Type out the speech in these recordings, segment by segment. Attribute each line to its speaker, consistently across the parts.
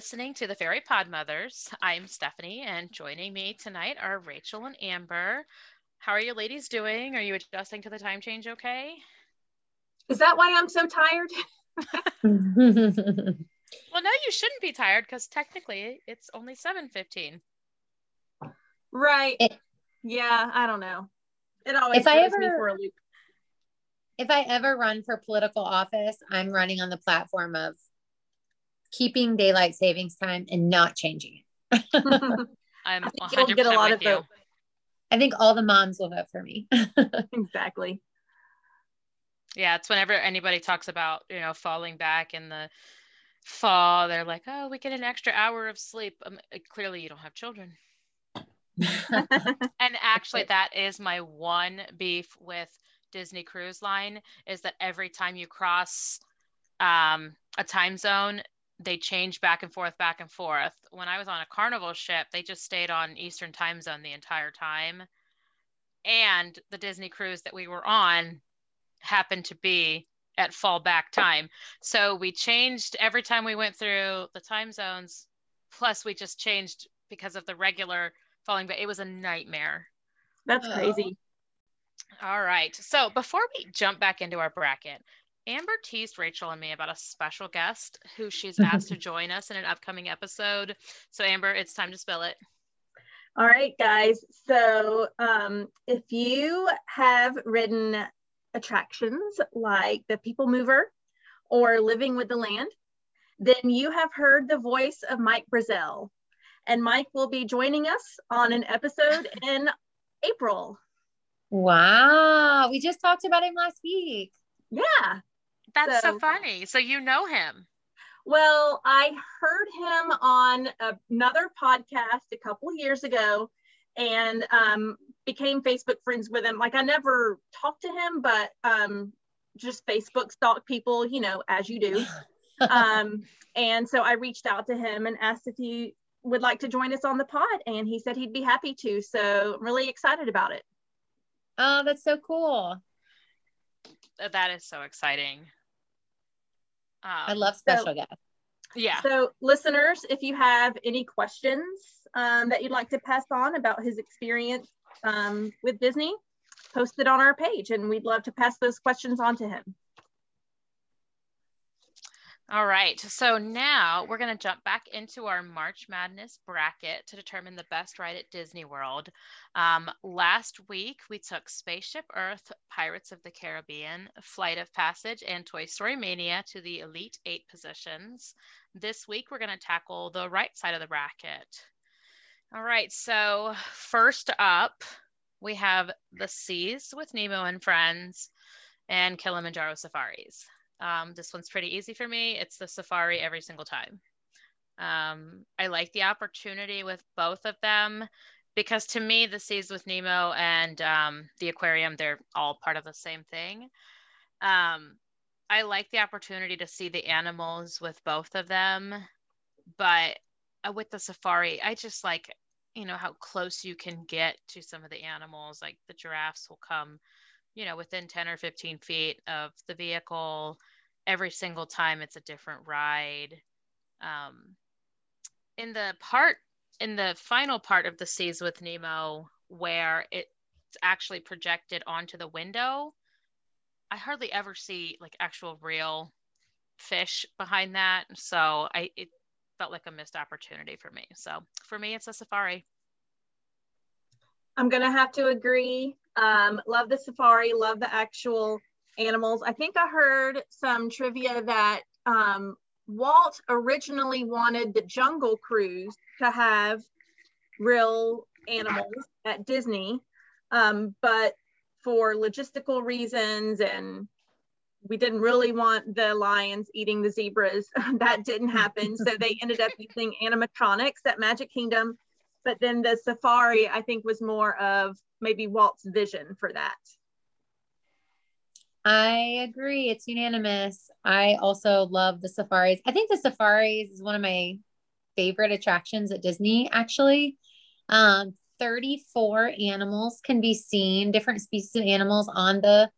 Speaker 1: You are listening to the Fairy Podmothers. I'm Stephanie, and joining me tonight are Rachel and Amber. How are you ladies doing? Are you adjusting to the time change okay?
Speaker 2: Is that why I'm so tired?
Speaker 1: well, no, you shouldn't be tired because technically it's only 7:15.
Speaker 2: Right. It, yeah, I don't know. It always if I ever, me for a loop.
Speaker 3: If I ever run for political office, I'm running on the platform of keeping daylight savings time and not changing it.
Speaker 1: I'm 100% you'll get a lot of votes.
Speaker 3: I think all the moms will vote for me.
Speaker 2: exactly.
Speaker 1: Yeah, it's whenever anybody talks about, you know, falling back in the fall, they're like, oh, we get an extra hour of sleep. Um, clearly, you don't have children. and actually, that is my one beef with Disney Cruise Line is that every time you cross um, a time zone, they change back and forth, back and forth. When I was on a carnival ship, they just stayed on Eastern time zone the entire time. And the Disney cruise that we were on happened to be at fallback time. So we changed every time we went through the time zones. Plus, we just changed because of the regular falling back. It was a nightmare.
Speaker 2: That's crazy.
Speaker 1: All right. So before we jump back into our bracket, Amber teased Rachel and me about a special guest who she's asked to join us in an upcoming episode. So, Amber, it's time to spill it.
Speaker 2: All right, guys. So, um, if you have ridden attractions like the People Mover or Living with the Land, then you have heard the voice of Mike Brassell. And Mike will be joining us on an episode in April.
Speaker 3: Wow. We just talked about him last week.
Speaker 2: Yeah.
Speaker 1: That's so, so funny. So you know him.
Speaker 2: Well, I heard him on another podcast a couple years ago and um, became Facebook friends with him. Like I never talked to him, but um, just Facebook stalk people, you know, as you do. um, and so I reached out to him and asked if he would like to join us on the pod, and he said he'd be happy to. So I'm really excited about it.
Speaker 3: Oh, that's so cool.
Speaker 1: That is so exciting.
Speaker 3: Um, I love special so, guests.
Speaker 1: Yeah.
Speaker 2: So, listeners, if you have any questions um, that you'd like to pass on about his experience um, with Disney, post it on our page, and we'd love to pass those questions on to him.
Speaker 1: All right, so now we're going to jump back into our March Madness bracket to determine the best ride at Disney World. Um, last week, we took Spaceship Earth, Pirates of the Caribbean, Flight of Passage, and Toy Story Mania to the Elite Eight positions. This week, we're going to tackle the right side of the bracket. All right, so first up, we have The Seas with Nemo and Friends and Kilimanjaro Safaris. Um, this one's pretty easy for me. It's the safari every single time. Um, I like the opportunity with both of them because to me, the Seas with Nemo and um, the aquarium, they're all part of the same thing. Um, I like the opportunity to see the animals with both of them, but uh, with the safari, I just like, you know, how close you can get to some of the animals. Like the giraffes will come you know, within 10 or 15 feet of the vehicle. Every single time it's a different ride. Um, in the part, in the final part of the Seas with Nemo, where it's actually projected onto the window, I hardly ever see like actual real fish behind that. So I, it felt like a missed opportunity for me. So for me, it's a safari.
Speaker 2: I'm going to have to agree. Um, love the safari, love the actual animals. I think I heard some trivia that um, Walt originally wanted the Jungle Cruise to have real animals at Disney, um, but for logistical reasons and we didn't really want the lions eating the zebras. that didn't happen. so they ended up using animatronics at Magic Kingdom but then the safari i think was more of maybe walt's vision for that
Speaker 3: i agree it's unanimous i also love the safaris i think the safaris is one of my favorite attractions at disney actually um, 34 animals can be seen different species of animals on the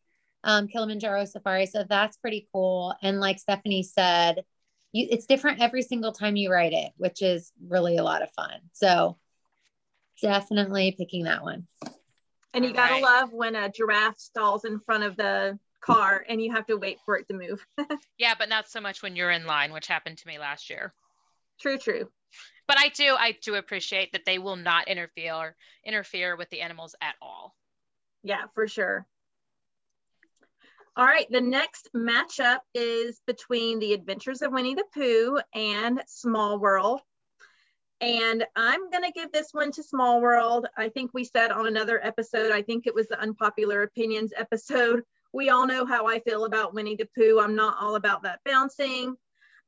Speaker 3: um, kilimanjaro safari so that's pretty cool and like stephanie said you, it's different every single time you ride it, which is really a lot of fun. So definitely picking that one.
Speaker 2: And you gotta right. love when a giraffe stalls in front of the car and you have to wait for it to move.
Speaker 1: yeah, but not so much when you're in line, which happened to me last year.
Speaker 2: True, true.
Speaker 1: But I do, I do appreciate that they will not interfere interfere with the animals at all.
Speaker 2: Yeah, for sure. All right, the next matchup is between The Adventures of Winnie the Pooh and Small World. And I'm going to give this one to Small World. I think we said on another episode, I think it was the unpopular opinions episode. We all know how I feel about Winnie the Pooh. I'm not all about that bouncing.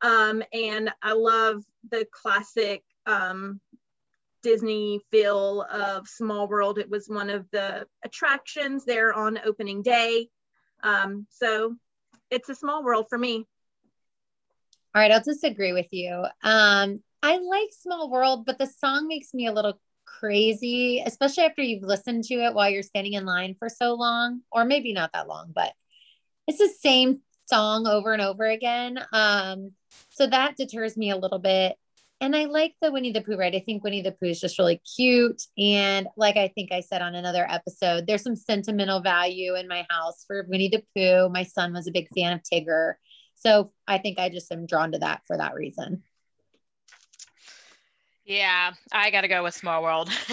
Speaker 2: Um, and I love the classic um, Disney feel of Small World. It was one of the attractions there on opening day. Um, so it's a small world for me.
Speaker 3: All right, I'll disagree with you. Um, I like Small World, but the song makes me a little crazy, especially after you've listened to it while you're standing in line for so long, or maybe not that long, but it's the same song over and over again. Um, so that deters me a little bit and I like the Winnie the Pooh ride. I think Winnie the Pooh is just really cute. And like I think I said on another episode, there's some sentimental value in my house for Winnie the Pooh. My son was a big fan of Tigger. So I think I just am drawn to that for that reason.
Speaker 1: Yeah, I got to go with Small World.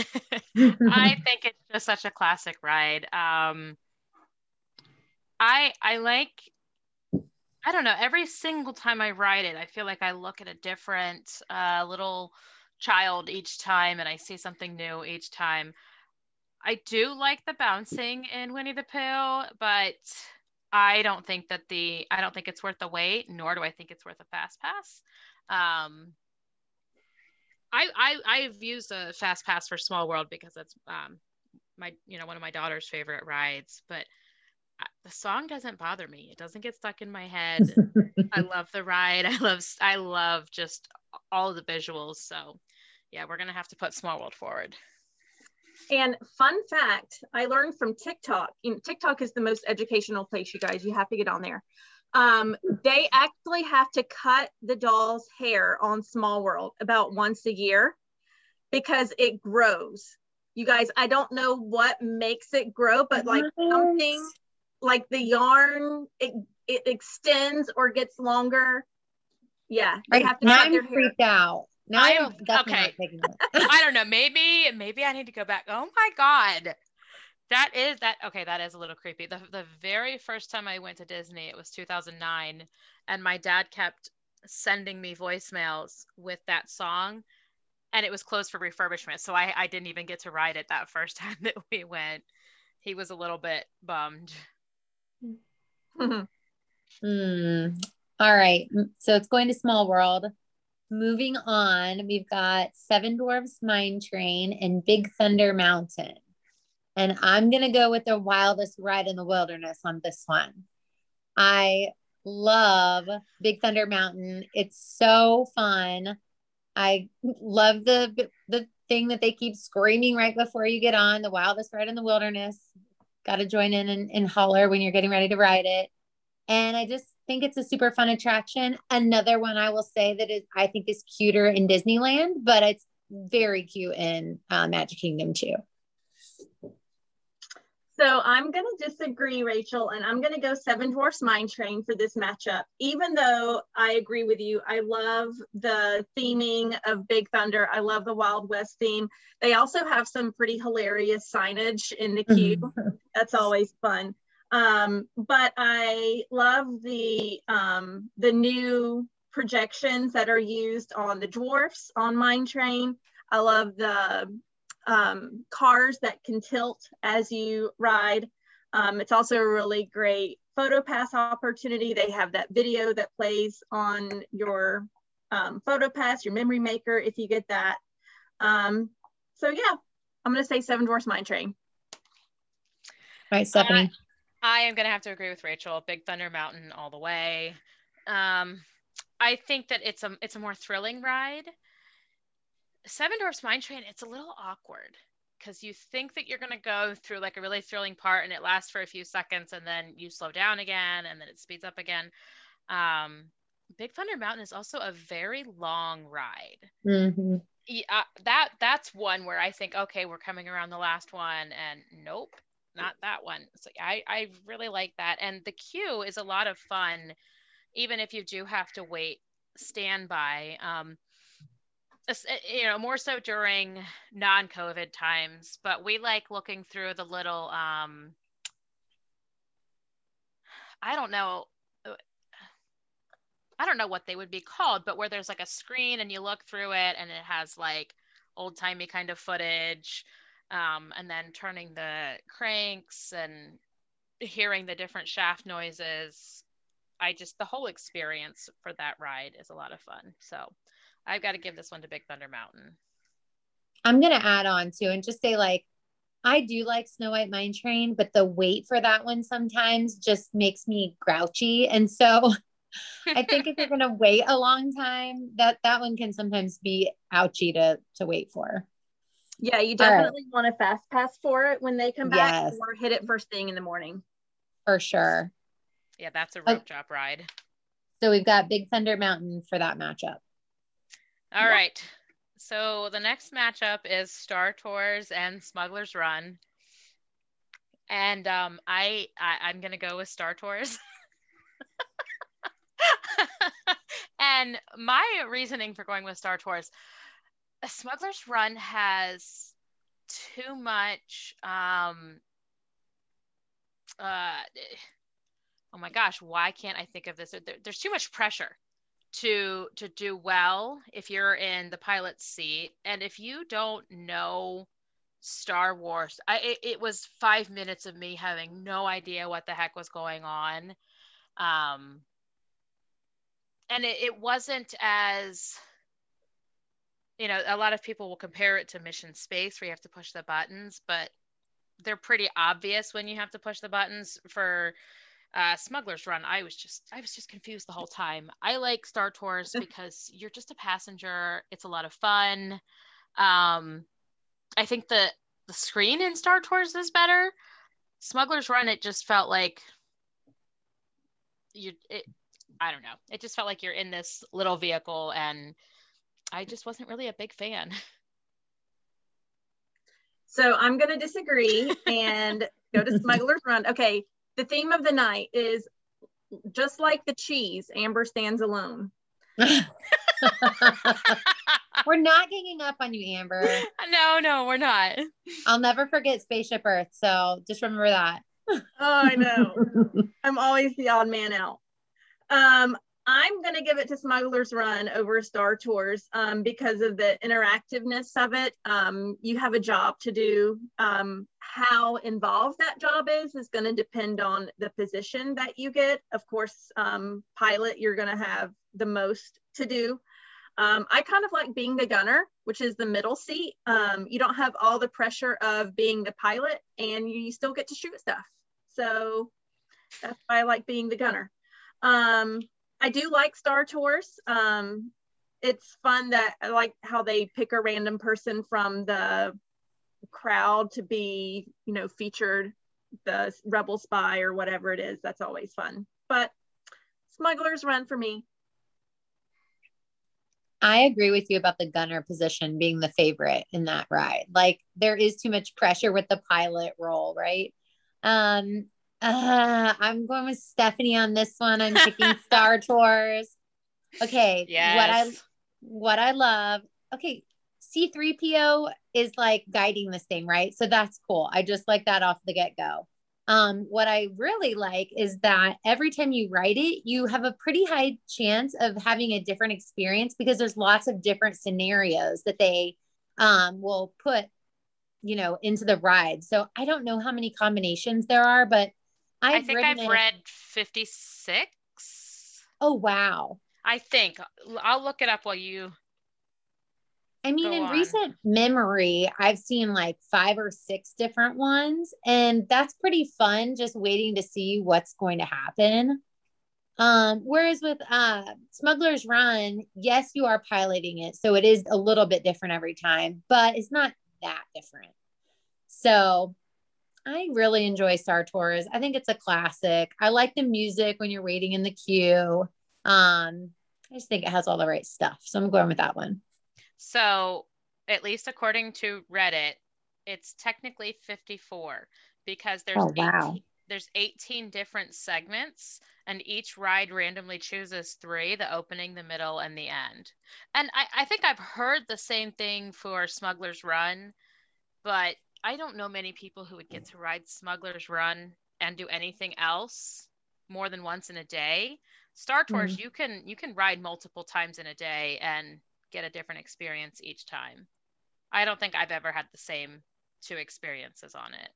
Speaker 1: I think it's just such a classic ride. Um, I I like I don't know. Every single time I ride it, I feel like I look at a different uh, little child each time and I see something new each time. I do like the bouncing in Winnie the Pooh, but I don't think that the I don't think it's worth the wait, nor do I think it's worth a fast pass. Um, I, I I've used a fast pass for Small World because that's um, my you know one of my daughter's favorite rides, but the song doesn't bother me. It doesn't get stuck in my head. I love the ride. I love I love just all the visuals. So, yeah, we're gonna have to put Small World forward.
Speaker 2: And fun fact, I learned from TikTok. You know, TikTok is the most educational place, you guys. You have to get on there. Um, they actually have to cut the doll's hair on Small World about once a year because it grows. You guys, I don't know what makes it grow, but like what? something like the yarn it, it extends or gets longer. Yeah
Speaker 3: they have to now i'm freaked out. Now I
Speaker 1: don't okay. I don't know. Maybe maybe I need to go back. Oh my god that is that okay that is a little creepy the, the very first time I went to Disney it was 2009 and my dad kept sending me voicemails with that song and it was closed for refurbishment so I, I didn't even get to ride it that first time that we went he was a little bit bummed
Speaker 3: Hmm. All right. So it's going to Small World. Moving on, we've got Seven Dwarfs Mine Train and Big Thunder Mountain. And I'm going to go with the wildest ride in the wilderness on this one. I love Big Thunder Mountain. It's so fun. I love the the thing that they keep screaming right before you get on the wildest ride in the wilderness got to join in and, and holler when you're getting ready to ride it. And I just think it's a super fun attraction. Another one I will say that is I think is cuter in Disneyland, but it's very cute in uh, Magic Kingdom too.
Speaker 2: So I'm going to disagree, Rachel, and I'm going to go Seven Dwarfs Mine Train for this matchup. Even though I agree with you, I love the theming of Big Thunder. I love the Wild West theme. They also have some pretty hilarious signage in the queue. That's always fun. Um, but I love the um, the new projections that are used on the dwarfs on Mine Train. I love the um, cars that can tilt as you ride. Um, it's also a really great photo pass opportunity. They have that video that plays on your um, photo pass, your memory maker, if you get that. Um, so yeah, I'm gonna say Seven Dwarfs Mine Train.
Speaker 3: All right, Stephanie.
Speaker 1: I am gonna have to agree with Rachel. Big Thunder Mountain all the way. Um, I think that it's a it's a more thrilling ride. Seven Dwarfs Mine Train, it's a little awkward because you think that you're going to go through like a really thrilling part and it lasts for a few seconds and then you slow down again and then it speeds up again. Um, Big Thunder Mountain is also a very long ride.
Speaker 3: Mm-hmm.
Speaker 1: Yeah, uh, that that's one where I think, okay, we're coming around the last one, and nope, not that one. So I I really like that, and the queue is a lot of fun, even if you do have to wait standby. Um, you know, more so during non-COVID times, but we like looking through the little um, I don't know I don't know what they would be called, but where there's like a screen and you look through it and it has like old timey kind of footage, um, and then turning the cranks and hearing the different shaft noises. I just the whole experience for that ride is a lot of fun. So I've got to give this one to Big Thunder Mountain.
Speaker 3: I'm gonna add on to and just say like I do like Snow White Mine Train, but the wait for that one sometimes just makes me grouchy. And so I think if you're going to wait a long time, that that one can sometimes be ouchy to to wait for.
Speaker 2: Yeah, you definitely right. want to fast pass for it when they come back
Speaker 3: yes.
Speaker 2: or hit it first thing in the morning.
Speaker 3: For sure.
Speaker 1: Yeah, that's a oh. rope okay. drop ride.
Speaker 3: So we've got Big Thunder Mountain for that matchup.
Speaker 1: All right. So the next matchup is Star Tours and Smuggler's Run. And um, I, I I'm gonna go with Star Tours. and my reasoning for going with Star Tours, Smuggler's Run has too much. Um, uh, oh my gosh, why can't I think of this? There, there's too much pressure to to do well if you're in the pilot's seat, and if you don't know Star Wars, I it, it was five minutes of me having no idea what the heck was going on. Um, and it, it wasn't as you know a lot of people will compare it to mission space where you have to push the buttons but they're pretty obvious when you have to push the buttons for uh, smuggler's run i was just i was just confused the whole time i like star tours because you're just a passenger it's a lot of fun um i think the the screen in star tours is better smuggler's run it just felt like you it, I don't know. It just felt like you're in this little vehicle and I just wasn't really a big fan.
Speaker 2: So I'm going to disagree and go to Smuggler's Run. Okay. The theme of the night is just like the cheese, Amber stands alone.
Speaker 3: we're not ganging up on you, Amber.
Speaker 1: No, no, we're not.
Speaker 3: I'll never forget Spaceship Earth. So just remember that.
Speaker 2: oh, I know. I'm always the odd man out. Um, I'm going to give it to Smuggler's Run over Star Tours um, because of the interactiveness of it. Um, you have a job to do. Um, how involved that job is is going to depend on the position that you get. Of course, um, pilot, you're going to have the most to do. Um, I kind of like being the gunner, which is the middle seat. Um, you don't have all the pressure of being the pilot and you still get to shoot stuff. So that's why I like being the gunner. Um, I do like Star Tours. Um, it's fun that I like how they pick a random person from the crowd to be, you know, featured the rebel spy or whatever it is. That's always fun. But smugglers run for me.
Speaker 3: I agree with you about the gunner position being the favorite in that ride. Like there is too much pressure with the pilot role, right? Um, uh, I'm going with Stephanie on this one. I'm picking Star Tours. Okay.
Speaker 1: Yes.
Speaker 3: What I what I love. Okay. C3PO is like guiding this thing, right? So that's cool. I just like that off the get-go. Um, what I really like is that every time you write it, you have a pretty high chance of having a different experience because there's lots of different scenarios that they um, will put, you know, into the ride. So I don't know how many combinations there are, but
Speaker 1: I've i think I've it. read 56.
Speaker 3: Oh, wow.
Speaker 1: I think I'll look it up while you.
Speaker 3: I mean, in on. recent memory, I've seen like five or six different ones, and that's pretty fun just waiting to see what's going to happen. Um, whereas with uh, Smuggler's Run, yes, you are piloting it. So it is a little bit different every time, but it's not that different. So I really enjoy Star Tours. I think it's a classic. I like the music when you're waiting in the queue. Um, I just think it has all the right stuff. So I'm going with that one.
Speaker 1: So, at least according to Reddit, it's technically 54 because there's
Speaker 3: Oh, wow.
Speaker 1: 18, there's 18 different segments and each ride randomly chooses three the opening the middle and the end and I, I think i've heard the same thing for smuggler's run but i don't know many people who would get to ride smuggler's run and do anything else more than once in a day star tours mm-hmm. you can you can ride multiple times in a day and get a different experience each time i don't think i've ever had the same two experiences on it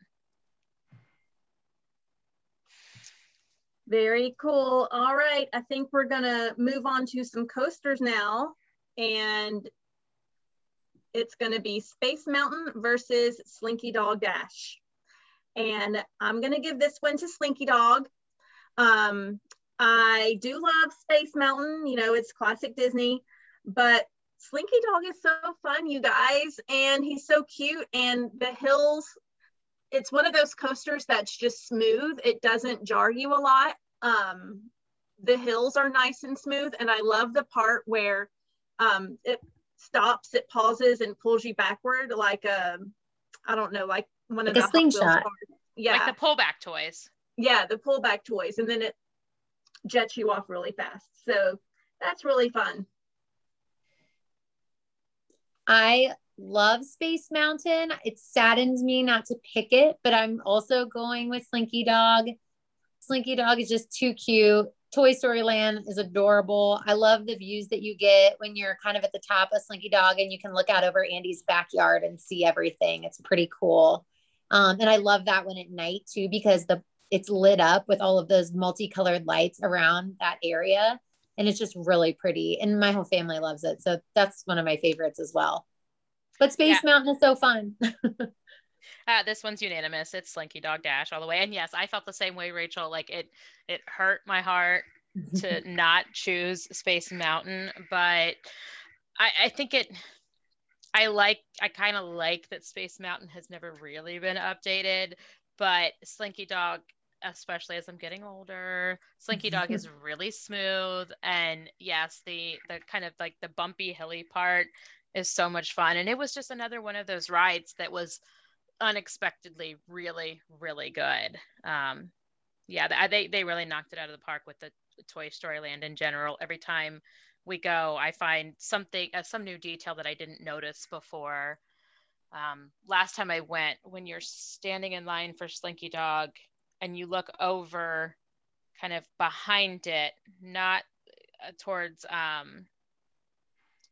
Speaker 2: Very cool. All right. I think we're going to move on to some coasters now. And it's to be Space Mountain versus Slinky Dog Dash. And I'm to give this one to Slinky Dog. Um, I do love Space Mountain, you know, it's classic Disney, but Slinky Dog is so fun, you guys, and he's so cute. And the hills it's one of those coasters that's just smooth. It doesn't jar you a lot. Um, the hills are nice and smooth. And I love the part where um, it stops, it pauses and pulls you backward like a, I don't know, like one of
Speaker 3: Like a
Speaker 2: the Hot Wheels
Speaker 3: slingshot.
Speaker 2: Yeah.
Speaker 1: like the pullback toys
Speaker 2: yeah. The pullback toys. And then it jets you off really fast. So that's really fun.
Speaker 3: I love Space Mountain. It saddens me not to pick it, but I'm also going with Slinky Dog. Slinky Dog is just too cute. Toy Story Land is adorable. I love the views that you get when you're kind of at the top of Slinky Dog and you can look out over Andy's backyard and see everything. It's pretty cool. Um, and I love that one at night too because the it's lit up with all of those multicolored lights around that area and it's just really pretty and my whole family loves it so that's one of my favorites as well but space mountain is so fun
Speaker 1: Uh, this one's unanimous. It's Slinky Dog Dash all the way. And yes, I felt the same way, Rachel. Like it, it hurt my heart to not choose Space Mountain, but I, I think it. I like. I kind of like that Space Mountain has never really been updated, but Slinky Dog, especially as I'm getting older, Slinky Dog is really smooth, and yes, the the kind of like the bumpy hilly part is so much fun, and it was just another one of those rides that was unexpectedly really really good. Um yeah they they really knocked it out of the park with the toy story land in general. Every time we go i find something uh, some new detail that i didn't notice before. Um last time i went when you're standing in line for slinky dog and you look over kind of behind it not uh, towards um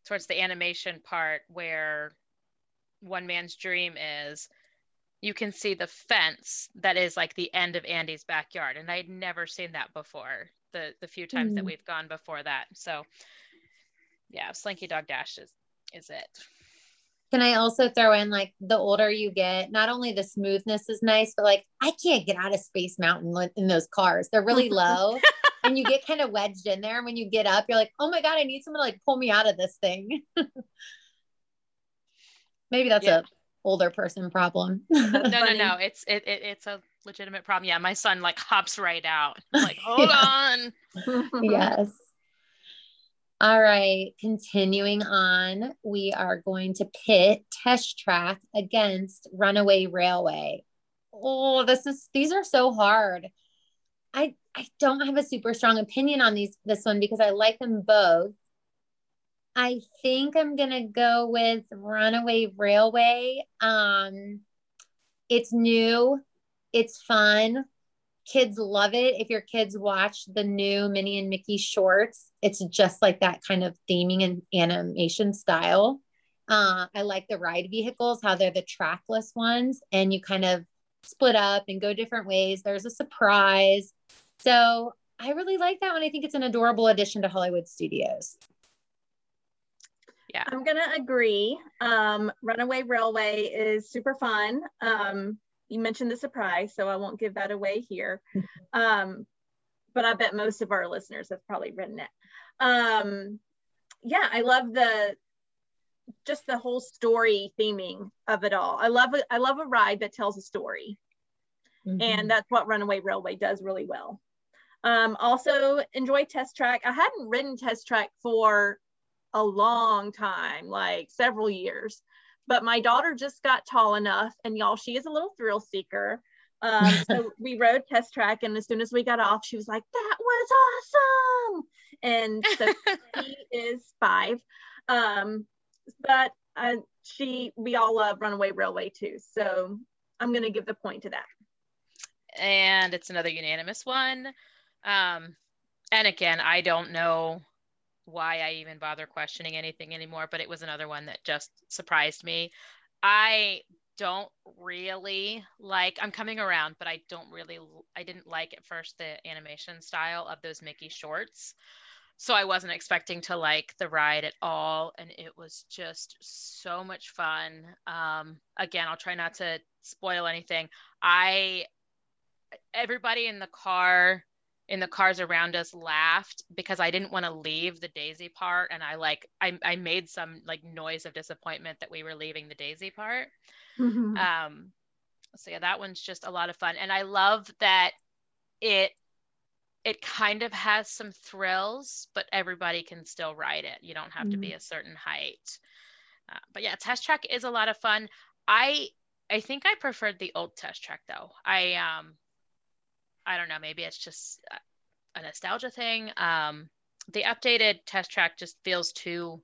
Speaker 1: towards the animation part where one man's dream is you can see the fence that is like the end of Andy's backyard. And I'd never seen that before the, the few times that
Speaker 3: Hmm.
Speaker 1: we've gone before that. So yeah, Slinky Dog Dash is, is it.
Speaker 3: Can I also throw in like the older you get, not only the smoothness is nice, but like I can't get out of Space Mountain in those cars. They're really low and you get kind of wedged in there. And when you get up, you're like, oh my God, I need someone to like pull me out of this thing. Maybe that's
Speaker 1: Yeah.
Speaker 3: a older person problem.
Speaker 2: That's
Speaker 1: No, no, no. It's, it, it, it's a legitimate problem. Yeah. My son like hops right out. I'm like, hold on.
Speaker 3: yes. All right, continuing on, we are going to pit Test Track against Runaway Railway. Oh, this is these are so hard. I I don't have a super strong opinion on these this one because I like them both. I think I'm gonna go with Runaway Railway. Um, it's new, it's fun kids love it. If your kids watch the new Minnie and Mickey shorts, it's just like that kind of theming and animation style. Uh, I like the ride vehicles, how they're the trackless ones, and you kind of split up and go different ways. There's a surprise. So I really like that one. I think it's an adorable addition to Hollywood Studios.
Speaker 1: Yeah.
Speaker 2: I'm gonna agree. Um, Runaway Railway is super fun. Um, you mentioned the surprise, so I won't give that away here. Um, but I bet most of our listeners have probably written it. Um, yeah, I love the just the whole story theming of it all. I love. I love a ride that tells a story,
Speaker 3: Mm-hmm.
Speaker 2: and that's what Runaway Railway does really well. Um, also enjoy Test Track. I hadn't ridden Test Track for a long time, like several years, but my daughter just got tall enough, and y'all, she is a little thrill seeker. Um, so we rode Test Track, and as soon as we got off, she was like, "That was awesome!" And so she is five, um, but uh, she we all love Runaway Railway too. So I'm gonna give the point to that.
Speaker 1: And it's another unanimous one. Um, and again, I don't know why I even bother questioning anything anymore, but it was another one that just surprised me. I don't really like I'm coming around, but I don't really I didn't like at first the animation style of those Mickey shorts. So I wasn't expecting to like the ride at all and it was just so much fun. Um again, I'll try not to spoil anything. I everybody in the car in the cars around us laughed because I didn't want to leave the Daisy part and I like I, I made some like noise of disappointment that we were leaving the Daisy part. Mm-hmm. Um so yeah that one's just a lot of fun and I love that it it kind of has some thrills but everybody can still ride it. You don't have mm-hmm. to be mm-hmm. a certain height. Uh, but yeah test track is a lot of fun. I I think I preferred the old test track though. I um I don't know, maybe it's just a nostalgia thing. Um, the updated test track just feels too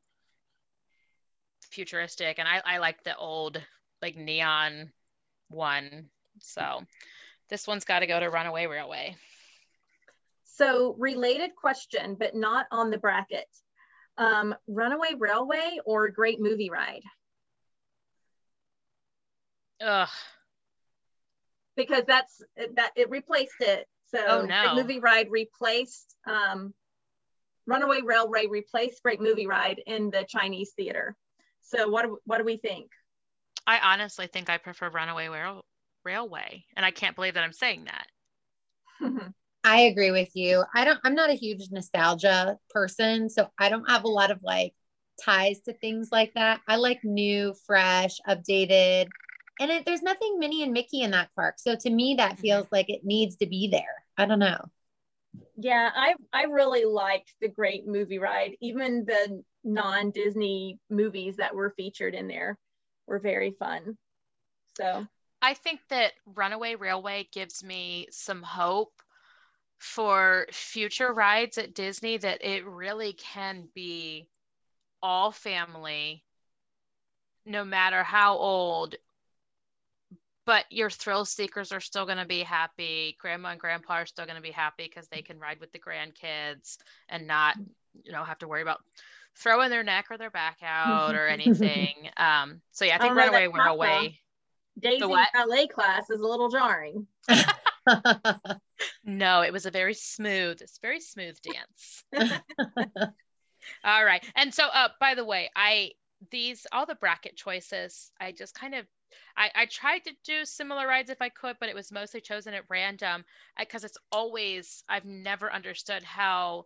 Speaker 1: futuristic, and I, I like the old like neon one. So this one's got to go to Runaway Railway.
Speaker 2: So related question, but not on the bracket. Um, Runaway Railway or Great Movie Ride?
Speaker 1: Ugh,
Speaker 2: because that's that it replaced it. So
Speaker 1: oh, no.
Speaker 2: Great Movie Ride replaced um, Runaway Railway replaced Great Movie Ride in the Chinese theater. So what do, what do we think?
Speaker 1: I honestly think I prefer Runaway Rail- Railway, and I can't believe that I'm saying that.
Speaker 3: I agree with you. I don't. I'm not a huge nostalgia person, so I don't have a lot of like ties to things like that. I like new, fresh, updated and it, there's nothing Minnie and Mickey in that park. So to me, that mm-hmm. feels like it needs to be there. I don't know.
Speaker 2: Yeah, I I really liked the Great Movie Ride. Even the non-Disney movies that were featured in there were very fun. So
Speaker 1: I think that Runaway Railway gives me some hope for future rides at Disney that it really can be all family no matter how old but your thrill seekers are still going to be happy. Grandma and grandpa are still going to be happy because they can ride with the grandkids and not you know have to worry about throwing their neck or their back out or anything. Um so yeah i think Runaway Railway.
Speaker 2: Daisy's ballet class is a little jarring.
Speaker 1: No it was a very smooth it's very smooth dance. All right and so uh by the way i these all the bracket choices i just kind of I, I tried to do similar rides if I could, but it was mostly chosen at random because it's always, I've never understood how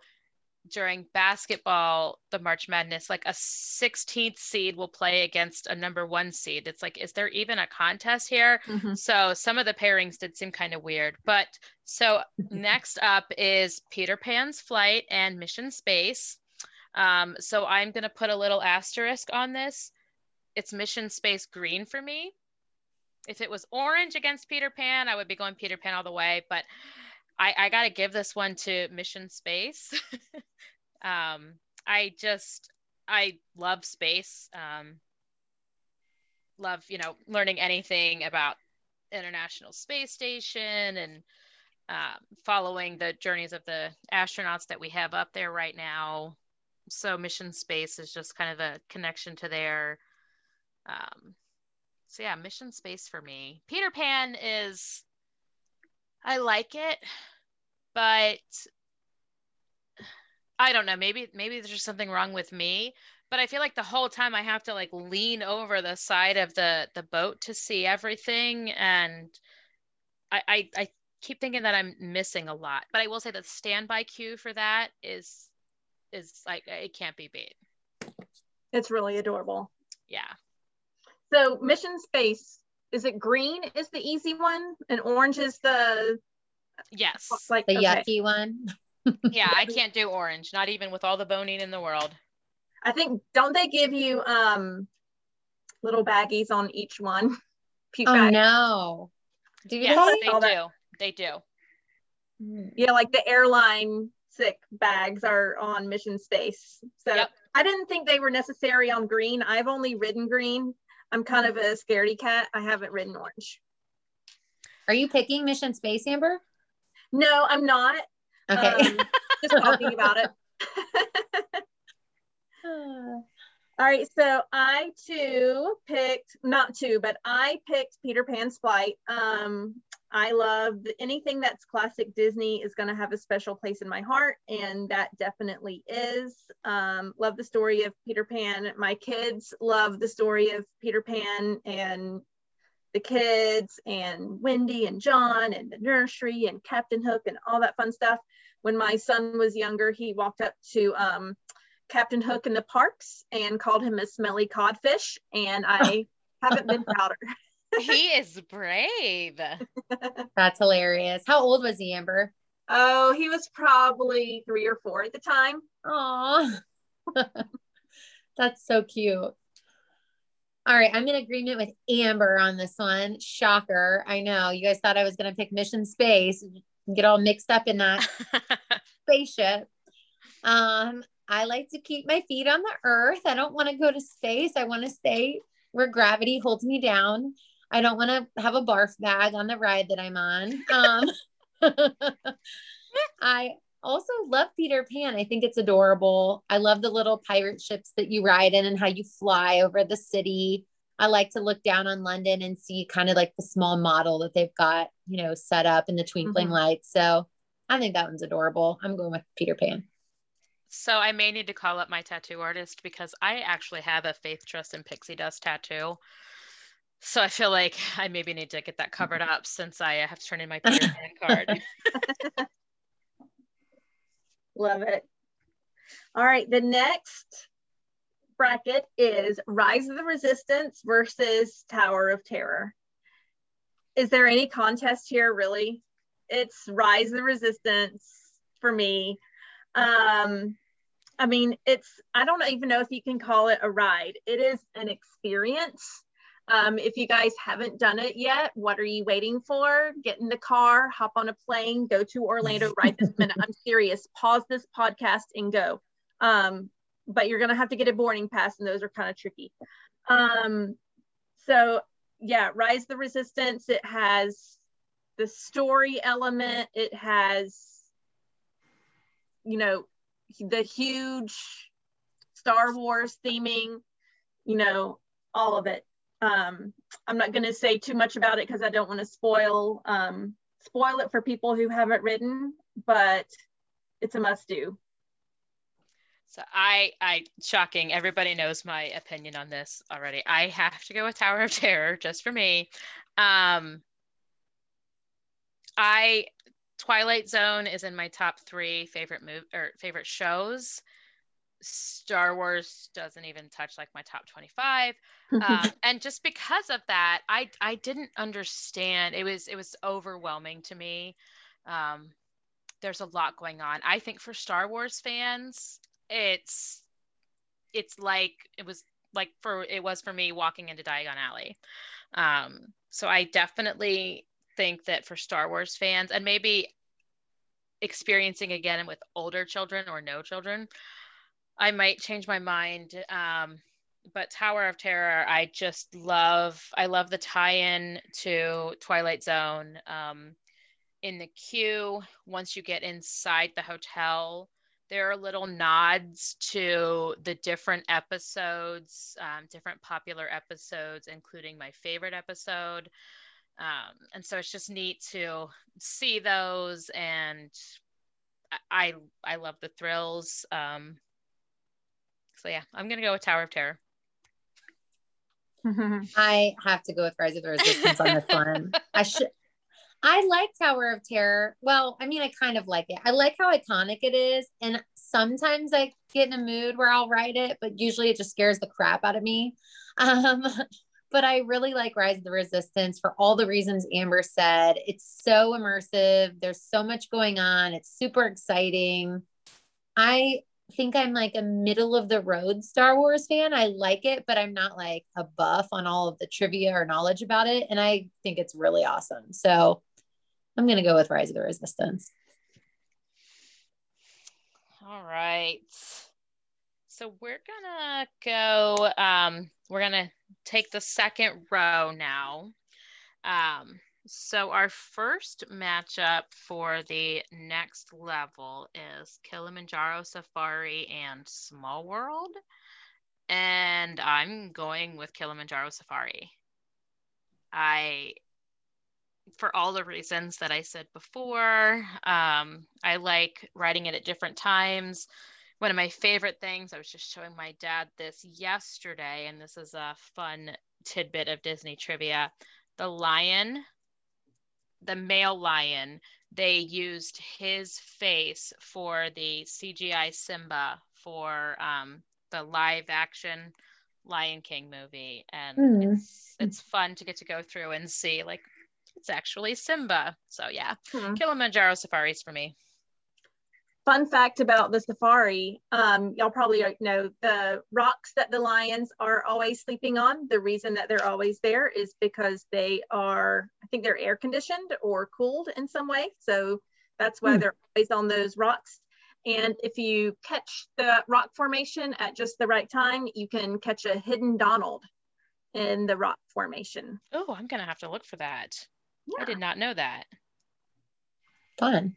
Speaker 1: during basketball, the March Madness, like a 16th seed will play against a number one seed. It's like, is there even a contest here? Mm-hmm. So some of the pairings did seem kind of weird. But so next up is Peter Pan's Flight and Mission Space. Um, so I'm going to put a little asterisk on this it's mission space green for me. If it was orange against Peter Pan, I would be going Peter Pan all the way, but I, I got to give this one to Mission Space. um, I just, I love space. Um, love, you know, learning anything about International Space Station and uh, following the journeys of the astronauts that we have up there right now. So Mission Space is just kind of a connection to there. Um, so yeah, mission space for me. Peter Pan is, I like it, but I don't know. Maybe maybe there's just something wrong with me. But I feel like the whole time I have to like lean over the side of the the boat to see everything, and I I, I keep thinking that I'm missing a lot. But I will say that standby queue for that is is like it can't be beat.
Speaker 2: It's really adorable.
Speaker 1: Yeah.
Speaker 2: So mission space, is it green is the easy one and orange is the
Speaker 1: Yes.
Speaker 2: Like
Speaker 3: The
Speaker 2: okay.
Speaker 3: yucky one.
Speaker 1: Yeah, I can't do orange, not even with all the Bonine in the world.
Speaker 2: I think don't they give you um little baggies on each one? Puke
Speaker 3: Oh
Speaker 2: bag.
Speaker 3: no. Do
Speaker 1: Yes,
Speaker 3: they?
Speaker 1: they do. They do.
Speaker 3: Mm.
Speaker 2: Yeah, like the airline sick bags are on mission space. So
Speaker 1: Yep.
Speaker 2: I didn't think they were necessary on green. I've only ridden green. I'm kind of a scaredy cat. I haven't ridden orange.
Speaker 3: Are you picking Mission Space, Amber?
Speaker 2: No, I'm not.
Speaker 3: Okay.
Speaker 2: Um, just talking about it. All right, so I too picked not two, but I picked Peter Pan's Flight. Um, I love anything that's classic Disney is going to have a special place in my heart, and that definitely is. Um, love the story of Peter Pan. My kids love the story of Peter Pan and the kids and Wendy and John and the nursery and Captain Hook and all that fun stuff. When my son was younger, he walked up to um, Captain Hook in the parks and called him a smelly codfish, and I haven't been prouder.
Speaker 1: he is brave.
Speaker 3: That's hilarious. How old was he, Amber?
Speaker 2: Oh, he was probably three or four at the time.
Speaker 3: Aw. That's so cute. All right, I'm in agreement with Amber on this one. Shocker. I know you guys thought I was going to pick Mission Space, get all mixed up in that spaceship. Um, I like to keep my feet on the earth. I don't want to go to space. I want to stay where gravity holds me down. I don't want to have a barf bag on the ride that I'm on. Um, I also love Peter Pan. I think it's adorable. I love the little pirate ships that you ride in and how you fly over the city. I like to look down on London and see kind of like the small model that they've got, you know, set up in the twinkling
Speaker 2: Mhm.
Speaker 3: lights. So I think that one's adorable. I'm going with Peter Pan.
Speaker 1: So I may need to call up my tattoo artist because I actually have a faith, trust, and pixie dust tattoo. So I feel like I maybe need to get that covered up since I have to turn in my Peter Pan card.
Speaker 2: Love it. All right, the next bracket is Rise of the Resistance versus Tower of Terror. Is there any contest here, really? It's Rise of the Resistance for me. Um, I mean, it's, I don't even know if you can call it a ride. It is an experience. Um, if you guys haven't done it yet, what are you waiting for? Get in the car, hop on a plane, go to Orlando right this minute. I'm serious. Pause this podcast and go. Um, but you're gonna have to get a boarding pass, and those are kind of tricky. Um, so yeah, Rise the Resistance. It has the story element. It has, you know, the huge Star Wars theming. You know, all of it. Um, I'm not going to say too much about it because I don't want to spoil um, spoil it for people who haven't ridden, but it's a must do.
Speaker 1: So I, I, shocking. Everybody knows my opinion on this already. I have to go with Tower of Terror just for me. Um, I, Twilight Zone is in my top three favorite move or favorite shows. Star Wars doesn't even touch like my top 25. Um, and just because of that, I, I didn't understand. It was, it was overwhelming to me. Um, there's a lot going on. I think for Star Wars fans, it's it's like it was like for it was for me walking into Diagon Alley. Um, so I definitely think that for Star Wars fans and maybe experiencing again with older children or no children, I might change my mind. Um, but Tower of Terror, I just love. I love the tie-in to Twilight Zone. Um, in the queue, once you get inside the hotel, there are little nods to the different episodes, um, different popular episodes, including my favorite episode. Um, and so it's just neat to see those, and I I love the thrills. Um, so yeah, I'm gonna go with Tower of Terror.
Speaker 3: I have to go with Rise of the Resistance on this one. I should. I like Tower of Terror. Well, I mean, I kind of like it. I like how iconic it is, and sometimes I get in a mood where I'll write it, but usually it just scares the crap out of me. Um, but I really like Rise of the Resistance for all the reasons Amber said. It's so immersive. There's so much going on. It's super exciting. I think I'm like a middle of the road Star Wars fan. I like it, but I'm not like a buff on all of the trivia or knowledge about it. And I think it's really awesome. So I'm going to go with Rise of the Resistance.
Speaker 1: All right. So we're going to go, um, we're going to take the second row now. Um, so our first matchup for the next level is Kilimanjaro Safari and Small World. And I'm going with Kilimanjaro Safari. I, for all the reasons that I said before, um, I like riding it at different times. One of my favorite things, I was just showing my dad this yesterday, and this is a fun tidbit of Disney trivia. The lion the male lion, they used his face for the CGI Simba for um, the live action Lion King movie, and mm. it's it's fun to get to go through and see like it's actually Simba. So yeah, mm. Kilimanjaro safaris for me
Speaker 2: fun fact about the safari um, y'all probably know the rocks that the lions are always sleeping on. The reason that they're always there is because they are i think they're air conditioned or cooled in some way. So that's why hmm. they're always on those rocks. And if you catch the rock formation at just the right time you can catch a hidden donald in the rock formation.
Speaker 1: Oh i'm gonna have to look for that. Yeah. i did not know that.
Speaker 3: Fun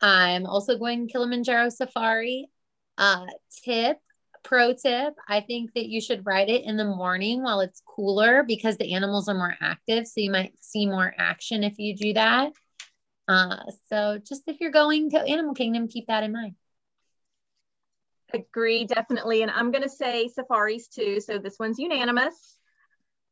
Speaker 3: I'm also going Kilimanjaro Safari. Uh, tip, pro tip, I think that you should ride it in the morning while it's cooler because the animals are more active. So you might see more action if you do that. Uh, so just if you're going to Animal Kingdom, keep that in mind.
Speaker 2: Agree, definitely. And I'm going to say safaris too. So this one's unanimous.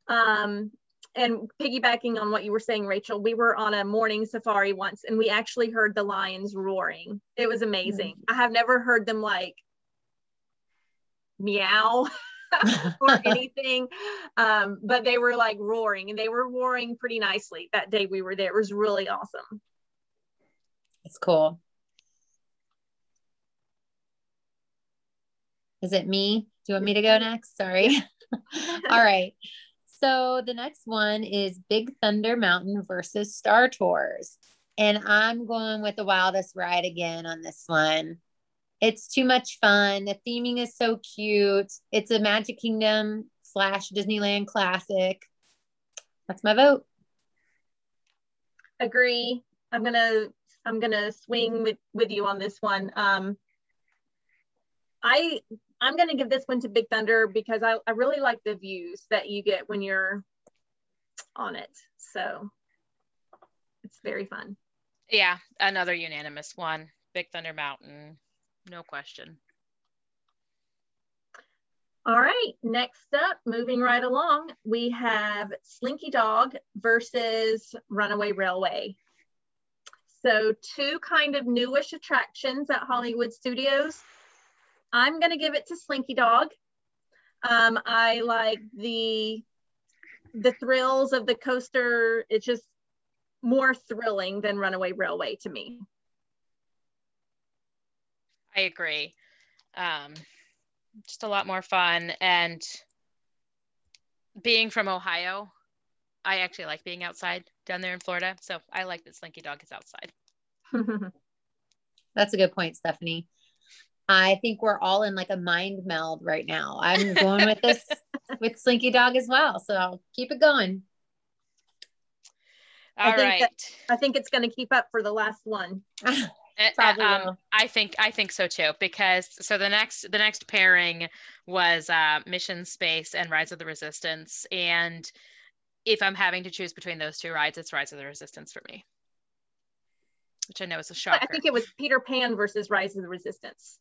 Speaker 2: Um, and piggybacking on what you were saying, Rachel, we were on a morning safari once and we actually heard the lions roaring. It was amazing. Mm-hmm. I have never heard them like meow or anything, um, but they were like roaring and they were roaring pretty nicely that day we were there. It was really awesome.
Speaker 3: It's cool. Is it me? Do you want me to go next? Sorry. All right. So the next one is Big Thunder Mountain versus Star Tours. And I'm going with the wildest ride again on this one. It's too much fun. The theming is so cute. It's a Magic Kingdom slash Disneyland classic. That's my vote.
Speaker 2: Agree. I'm gonna I'm gonna swing with with you on this one. Um, I I'm going to give this one to Big Thunder because I, I really like the views that you get when you're on it. So it's very fun.
Speaker 1: Yeah, another unanimous one. Big Thunder Mountain, no question.
Speaker 2: All right, next up, moving right along, we have Slinky Dog versus Runaway Railway. So two kind of newish attractions at Hollywood Studios. I'm going to give it to Slinky Dog. Um, I like the the thrills of the coaster. It's just more thrilling than Runaway Railway to me.
Speaker 1: I agree. Um, just a lot more fun. And being from Ohio, I actually like being outside down there in Florida. So I like that Slinky Dog is outside.
Speaker 3: That's a good point, Stephanie. I think we're all in like a mind meld right now. I'm going with this with Slinky Dog as well. So I'll keep it going.
Speaker 1: All
Speaker 2: I
Speaker 1: right.
Speaker 2: That, I think it's going to keep up for the last one.
Speaker 1: Eh, Probably um, I think I think so too because so the next the next pairing was uh, Mission Space and Rise of the Resistance and if I'm having to choose between those two rides it's Rise of the Resistance for me which I know is a shocker.
Speaker 2: I think it was Peter Pan versus Rise of the Resistance.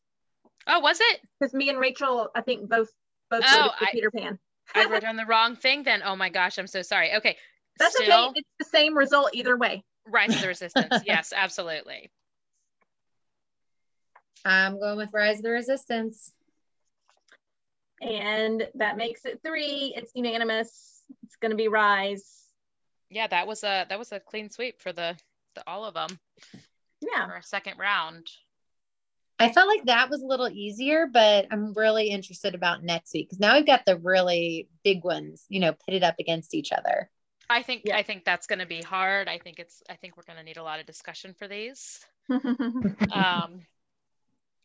Speaker 1: Oh, was it?
Speaker 2: Because me and Rachel, I think both both oh, I, Peter Pan.
Speaker 1: I wrote on the wrong thing then. Oh my gosh, I'm so sorry. Okay.
Speaker 2: That's Still, okay. It's the same result either way.
Speaker 1: Rise of the Resistance. yes, absolutely.
Speaker 3: I'm going with Rise of the Resistance. yes absolutely. i am going with rise of the resistance. I'm going with rise of the resistance. yes absolutely. i am going with rise of the resistance. yes absolutely. i am going with rise of the resistance. yes absolutely. i am going with rise of the resistance. yes absolutely. i am going with rise of the resistance. yes absolutely.
Speaker 2: And that makes it three. It's unanimous. It's going to be Rise.
Speaker 1: Yeah, that was a that was a clean sweep for the, the all of them.
Speaker 2: Yeah.
Speaker 1: For our second round.
Speaker 3: I felt like that was a little easier, but I'm really interested about next week because now we've got the really big ones, you know, pitted up against each other.
Speaker 1: I think yeah. I think that's going to be hard. I think it's I think we're going to need a lot of discussion for these. um,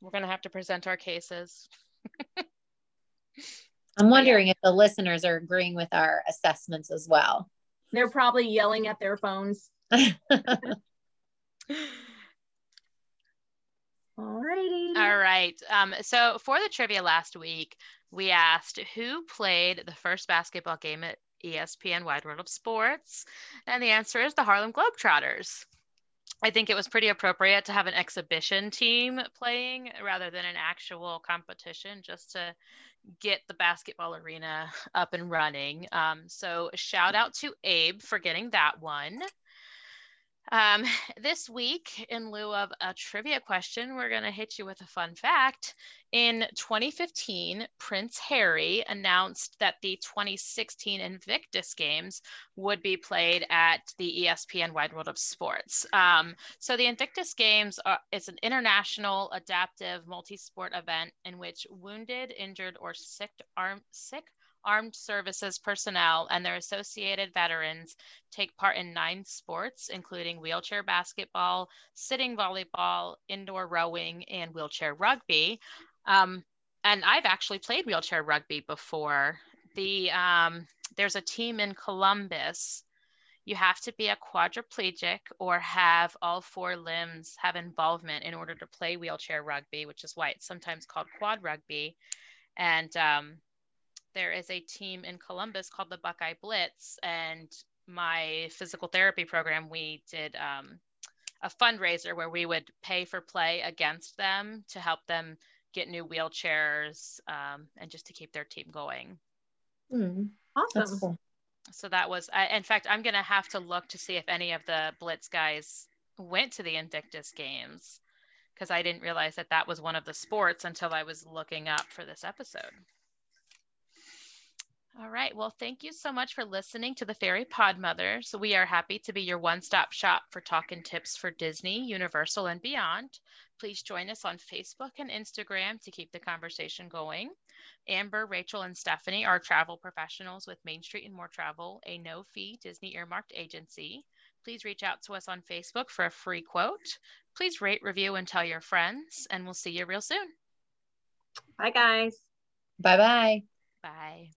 Speaker 1: we're going to have to present our cases.
Speaker 3: I'm wondering yeah. if the listeners are agreeing with our assessments as well.
Speaker 2: They're probably yelling at their phones. Alrighty.
Speaker 1: All right. Um, so for the trivia last week, we asked who played the first basketball game at ESPN Wide World of Sports, and the answer is the Harlem Globetrotters. I think it was pretty appropriate to have an exhibition team playing rather than an actual competition, just to get the basketball arena up and running. Um, so shout out to Abe for getting that one. Um, this week, in lieu of a trivia question, we're going to hit you with a fun fact. In 2015, Prince Harry announced that the 2016 Invictus Games would be played at the ESPN Wide World of Sports. Um, so the Invictus Games are, is an international adaptive multi-sport event in which wounded, injured, or sick, arm, sick armed services personnel and their associated veterans take part in nine sports, including wheelchair basketball, sitting volleyball, indoor rowing, and wheelchair rugby. Um, and I've actually played wheelchair rugby before. The um, there's a team in Columbus. You have to be a quadriplegic or have all four limbs have involvement in order to play wheelchair rugby, which is why it's sometimes called quad rugby. And um, there is a team in Columbus called the Buckeye Blitz, and my physical therapy program, we did um, a fundraiser where we would pay for play against them to help them get new wheelchairs um, and just to keep their team going.
Speaker 2: Mm, awesome. Cool.
Speaker 1: So that was, I, in fact, I'm going to have to look to see if any of the Blitz guys went to the Invictus games because I didn't realize that that was one of the sports until I was looking up for this episode. All right. Well, thank you so much for listening to the Fairy Podmothers. So we are happy to be your one stop shop for talking tips for Disney, Universal, and beyond. Please join us on Facebook and Instagram to keep the conversation going. Amber, Rachel, and Stephanie are travel professionals with Main Street and More Travel, a no fee Disney earmarked agency. Please reach out to us on Facebook for a free quote. Please rate, review, and tell your friends, and we'll see you real soon.
Speaker 2: Bye, guys.
Speaker 3: Bye-bye.
Speaker 1: Bye.